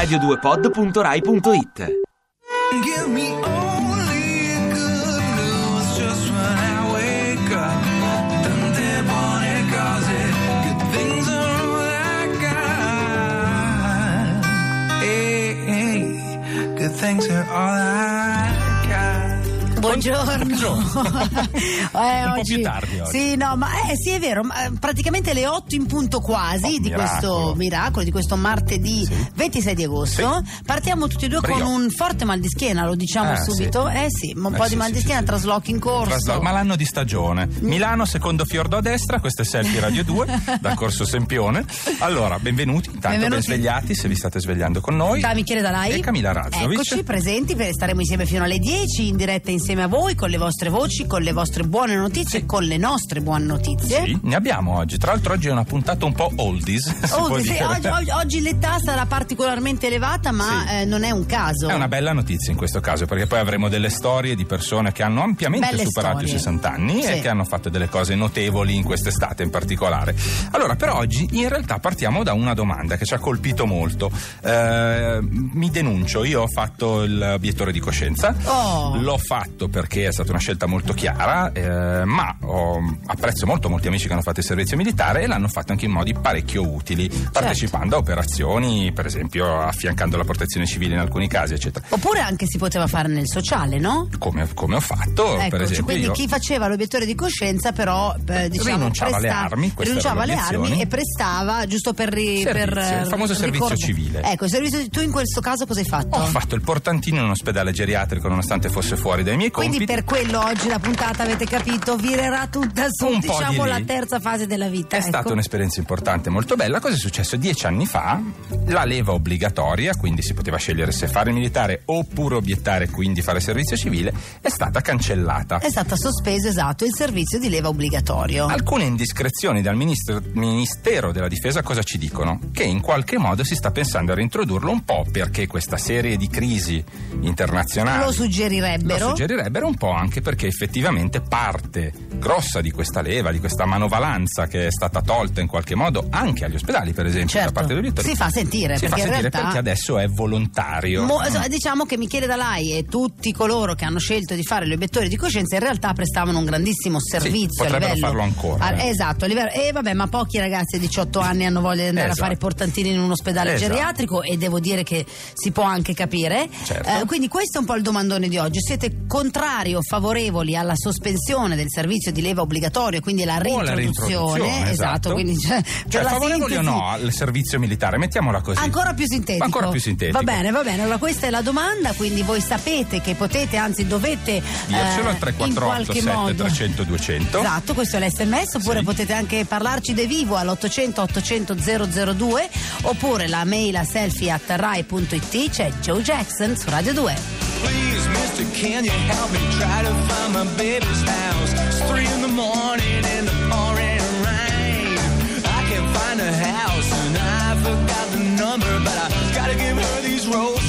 radio2pod.rai.it Give me only good news just when I wake up. Tante buone cose, good things are all I got. Buongiorno. eh, Un po' più tardi oggi. Sì, no, ma eh, sì, è vero, ma, eh, praticamente le 8 in punto quasi Oh, di miracolo. questo miracolo, di questo martedì 26 di agosto. Partiamo tutti e due Brio. con un forte mal di schiena, lo diciamo Eh, sì. subito. Eh sì, un Eh, po' sì, di mal sì, di sì, schiena, sì. trasloco in corso. Traslo- ma l'anno di stagione. Milano, secondo fiordo a destra, questo è Selfie Radio 2 da Corso Sempione. Allora, benvenuti, intanto ben Benvenuti. svegliati se vi state svegliando con noi. Da Michele Dalai E Camilla Razzovic. Eccoci presenti, per- staremo insieme fino alle 10 in diretta insieme a voi con le vostre voci, con le vostre buone notizie, con le nostre buone notizie. Sì, ne abbiamo oggi. Tra l'altro oggi è una puntata un po' oldies, può sì, oggi, oggi- oggi l'età sarà particolarmente elevata, ma Sì. eh, non è un caso. È una bella notizia in questo caso perché poi avremo delle storie di persone che hanno ampiamente Belle superato storie. i 60 anni Sì. e che hanno fatto delle cose notevoli in quest'estate in particolare. Allora, per oggi in realtà partiamo da una domanda che ci ha colpito molto. Eh, mi denuncio, io ho fatto l'obiettore di coscienza. Oh. L'ho fatto perché è stata una scelta molto chiara, eh, ma ho- apprezzo molto molti amici che hanno fatto il servizio militare e l'hanno fatto anche in modi parecchio utili, Certo. partecipando a operazioni, per esempio affiancando la protezione civile in alcuni casi, eccetera. Oppure anche si poteva fare nel sociale, no? Come, come ho fatto, per Eccoci, esempio, quindi io. chi faceva l'obiettore di coscienza però eh, diciamo, Rinunciava alle presta- armi, queste rinunciava alle armi e prestava giusto per, ri- Servizio, per il famoso servizio civile. Ecco, il servizio tu in questo caso cosa hai fatto? Ho fatto il portantino in un ospedale geriatrico nonostante fosse fuori dai miei compiti. Quindi per quello oggi la puntata avete capito virerà tutta su Un diciamo di la terza fase della vita. È ecco. stata un'esperienza importante, molto bella. Cosa è successo? Dieci anni fa la leva obbligatoria, quindi si poteva scegliere se fare il militare oppure obiettare, quindi fare servizio civile, è stata cancellata. È stata sospeso esatto il servizio di leva obbligatorio. Alcune indiscrezioni dal ministro- Ministero della Difesa cosa ci dicono? Che in qualche modo si sta pensando a reintrodurlo un po' perché questa serie di crisi internazionali Lo suggerirebbero. lo suggerirebbero un po' anche perché effettivamente parte grossa di questa leva, di questa manovalanza che è stata tolta in qualche modo anche agli ospedali, per esempio, Certo. da parte degli elettori. Si fa sentire, Si fa perché in sentire realtà- perché adesso è volontario. Mo- diciamo che Michele Dalai e tutti coloro che hanno scelto di fare gli obiettori di coscienza in realtà prestavano un grandissimo servizio a potrebbero livello farlo ancora, Ah, eh. esatto, a livello e vabbè, ma pochi ragazzi di 18 anni hanno voglia di andare Esatto. a fare i portantini in un ospedale Esatto. geriatrico e devo dire che si può anche capire. Certo. Eh, quindi questo è un po' il domandone di oggi. Siete contrari o favorevoli alla sospensione del servizio di leva obbligatorio, quindi la O reintroduzione? reintroduzione, esatto, quindi cioè, Cioè, favorevoli o sintesi- no al servizio militare? Mettiamola così. Ancora più sintetico. Ancora più sintetico. Va bene, va bene. Allora questa è la domanda, quindi voi sapete che potete, anzi dovete Dircelo eh, al 348 in qualche 7 modo 300 200. Esatto, questo è l'SMS, oppure Sì. potete anche parlarci de vivo all'800 800 002 oppure la mail a selfie at rai.it c'è Joe Jackson su Radio 2. Please, can you help me try to find my baby's house? It's three in the morning and the pouring rain. I can't find a house and I forgot the number, but I gotta give her these roses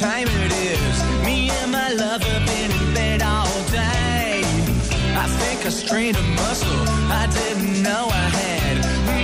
time it is. Me and my lover been in bed all day. I think I strained a muscle I didn't know I had.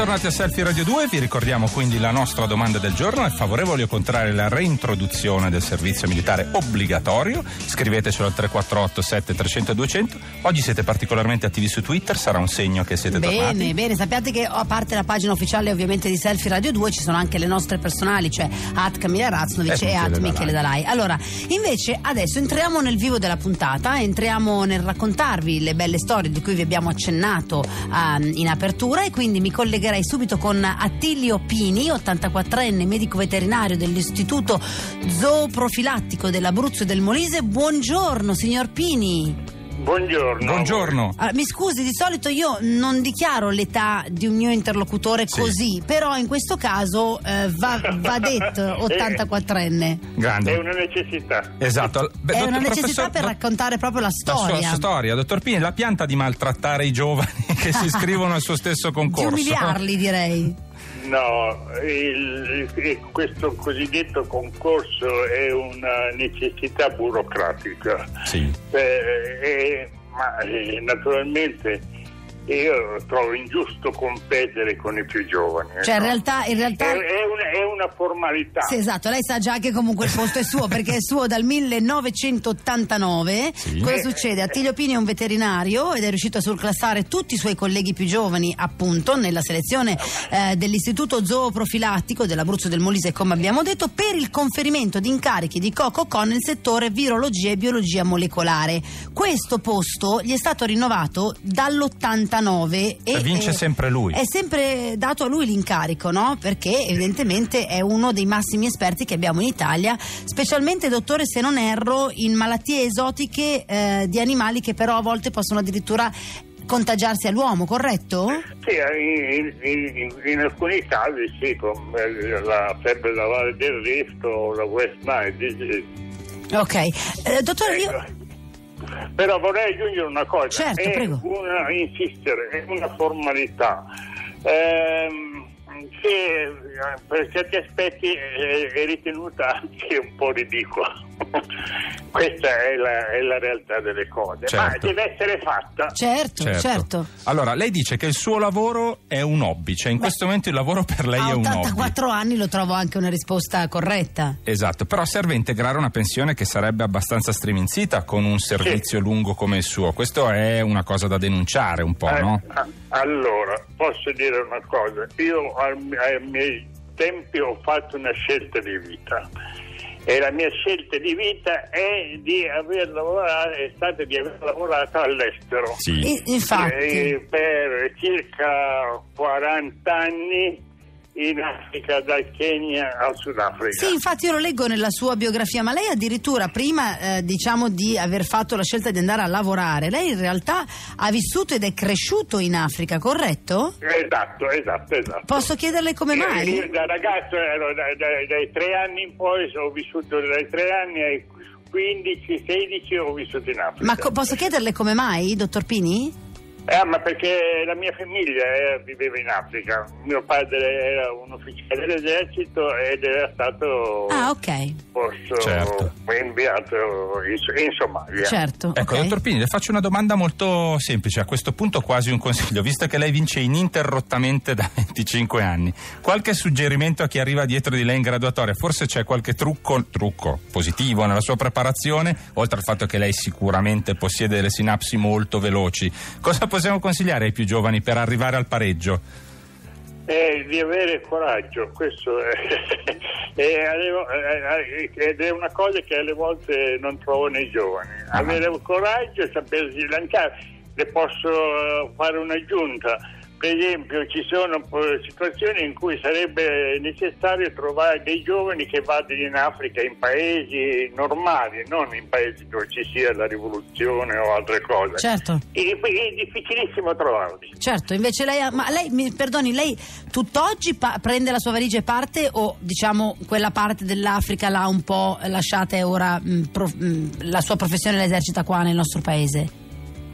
Bentornati a Selfie Radio 2, vi ricordiamo quindi la nostra domanda del giorno, è favorevole o contrario alla reintroduzione del servizio militare obbligatorio? Scrivetecelo al 348 7300 200. Oggi siete particolarmente attivi su Twitter, sarà un segno che siete Bene, tornati. bene, sappiate che a parte la pagina ufficiale ovviamente di Selfie Radio 2 ci sono anche le nostre personali, cioè at Camilla Raznovic E e at Michele Dalai. Allora, invece adesso entriamo nel vivo della puntata, entriamo nel raccontarvi le belle storie di cui vi abbiamo accennato ehm, in apertura e quindi mi collegherei subito con Attilio Pini, 84enne medico veterinario dell'Istituto Zooprofilattico dell'Abruzzo e del Molise. Buongiorno signor Pini. Buongiorno. Buongiorno. Ah, mi scusi, di solito io non dichiaro l'età di un mio interlocutore Sì. così, però in questo caso eh, va, va detto 84enne. Grande. È una necessità. Esatto. Beh, È una necessità professor- per raccontare proprio la La sua storia. storia, dottor Pini, la pianta di maltrattare i giovani che si iscrivono al suo stesso Di concorso. umiliarli, direi. No, il- il- questo cosiddetto concorso è una necessità burocratica. Sì. Eh, eh, ma eh, naturalmente io trovo ingiusto competere con i più giovani. Cioè, in no? realtà, in È, realtà è una, è una formalità. Sì, esatto, lei sa già che comunque il posto è suo perché è suo dal 1989. Sì. Cosa succede? Attilio Pini è un veterinario ed è riuscito a surclassare tutti i suoi colleghi più giovani, appunto, nella selezione eh, dell'Istituto Zooprofilattico dell'Abruzzo e del Molise, come abbiamo detto, per il conferimento di incarichi di Coco nel settore virologia e biologia molecolare. Questo posto gli è stato rinnovato dall'89 e E vince eh, sempre lui. È sempre dato a lui l'incarico, no? Perché evidentemente è uno dei massimi esperti che abbiamo in Italia, specialmente, dottore, se non erro, in malattie esotiche eh, di animali che però a volte possono addirittura contagiarsi all'uomo, corretto? Sì, in, in- in- in alcuni casi sì, come la febbre da Valle del Rift o la West Nile. Ok. Eh, dottore, io... Però vorrei aggiungere una cosa, Certo, è prego. una, insistere, è una formalità ehm, che per certi aspetti è, ritenuta anche un po' ridicola. Questa è la, è la realtà delle cose, Certo. ma deve essere fatta. Certo, certo. Allora, lei dice che il suo lavoro è un hobby, cioè in questo momento il lavoro per lei A è un hobby. 84 anni lo trovo anche una risposta corretta. Esatto, però serve integrare una pensione che sarebbe abbastanza striminzita con un servizio lungo come il suo. Questo è una cosa da denunciare un po', Eh, no? a- allora, posso dire una cosa, io ai miei tempi ho fatto una scelta di vita e la mia scelta di vita è di aver lavorato, è stata di aver lavorato all'estero. Sì. Infatti. Eh, per circa 40 anni in Africa, dal Kenya al Sudafrica. Sì, infatti io lo leggo nella sua biografia, ma lei addirittura prima eh, diciamo di aver fatto la scelta di andare a lavorare, lei in realtà ha vissuto ed è cresciuto in Africa, corretto? Esatto, esatto, esatto. Posso chiederle come Io- mai? Io da ragazzo ero da- da- dai tre anni in poi, ho vissuto dai tre anni ai 15-16 ho vissuto in Africa. Ma co- posso chiederle come mai, dottor Pini? Eh, ma perché la mia famiglia eh, viveva in Africa. Mio padre era un ufficiale dell'esercito ed era stato Ah, ok, posto, Certo. inviato in, in Somalia. certo. Ecco, ok. dottor Pini, le faccio una domanda molto semplice, a questo punto quasi un consiglio, visto che lei vince ininterrottamente da 25 anni. Qualche suggerimento a chi arriva dietro di lei in graduatoria? Forse c'è qualche trucco, trucco positivo nella sua preparazione, oltre al fatto che lei sicuramente possiede delle sinapsi molto veloci. Cosa possiamo consigliare ai più giovani per arrivare al pareggio? Eh, di avere coraggio, questo è, ed è una cosa che alle volte non trovo nei giovani. Ah. Avere coraggio e sapersi lanciare. Le posso eh, fare un'aggiunta. Per esempio ci sono situazioni in cui sarebbe necessario trovare dei giovani che vadano in Africa in paesi normali, non in paesi dove ci sia la rivoluzione o altre cose. Certo. E è difficilissimo trovarli. Certo, invece lei, ma lei, mi perdoni, lei tutt'oggi pa- prende la sua valigia e parte o diciamo quella parte dell'Africa l'ha un po' lasciata e ora mh, pro- mh, la sua professione l'esercita qua nel nostro paese?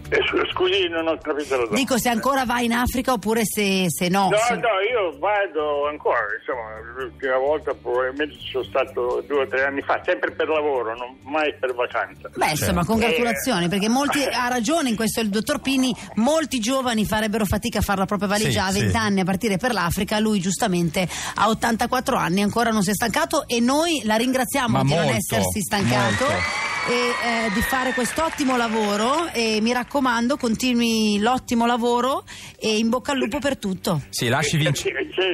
Eh, Scusi, non ho capito la domanda. Dico se ancora va in Africa oppure se, se no. No, se- no, io vado ancora, insomma, l'ultima volta probabilmente sono stato due o tre anni fa, sempre per lavoro, non mai per vacanza. Beh, insomma, Certo. congratulazioni, perché molti, ha ragione in questo il dottor Pini, molti giovani farebbero fatica a fare la propria valigia Sì, a sì. 20 anni a partire per l'Africa, lui giustamente a 84 anni ancora non si è stancato e noi la ringraziamo Ma di non molto, essersi stancato. molto. E eh, di fare quest'ottimo lavoro e mi raccomando continui l'ottimo lavoro e in bocca al lupo per tutto Sì, lasci vincere. Cerco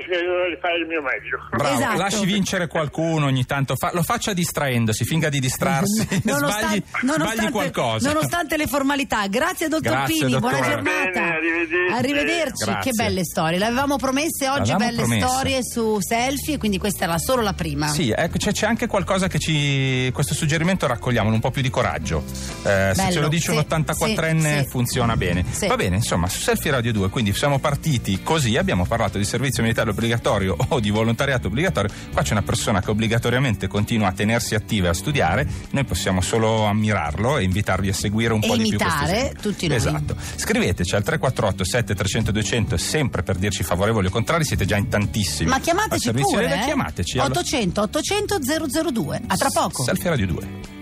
di fare il mio meglio. Bravo, Esatto. lasci vincere qualcuno ogni tanto, fa- lo faccia distraendosi, finga di distrarsi, sbagli, sbagli qualcosa. nonostante le formalità. Grazie dottor Grazie, Pini, buona dottore. giornata. Bene, arrivederci. Arrivederci, Grazie. che belle storie. Le avevamo promesse oggi L'avevamo belle promesse. storie su selfie, quindi questa era solo la prima. Sì, ecco, c'è, c'è anche qualcosa che ci. Questo suggerimento raccogliamolo, un po' più di coraggio. Eh, se ce lo dice sì, un 84enne sì, sì. funziona bene. Sì. Va bene, insomma, su Selfie Radio 2, quindi siamo partiti così, abbiamo parlato di servizio militare obbligatorio o di volontariato obbligatorio. Qua c'è una persona che obbligatoriamente continua a tenersi attiva e a studiare, noi possiamo solo ammirarlo e invitarvi a seguire un E po' di più questo tutti noi. Esatto. Scriveteci al 348 7300 200 sempre per dirci favorevoli o contrari, siete già in tantissimi. Ma chiamateci pure. eh? Chiamateci. allo- 800 800 002. A tra poco. Selfie Radio 2.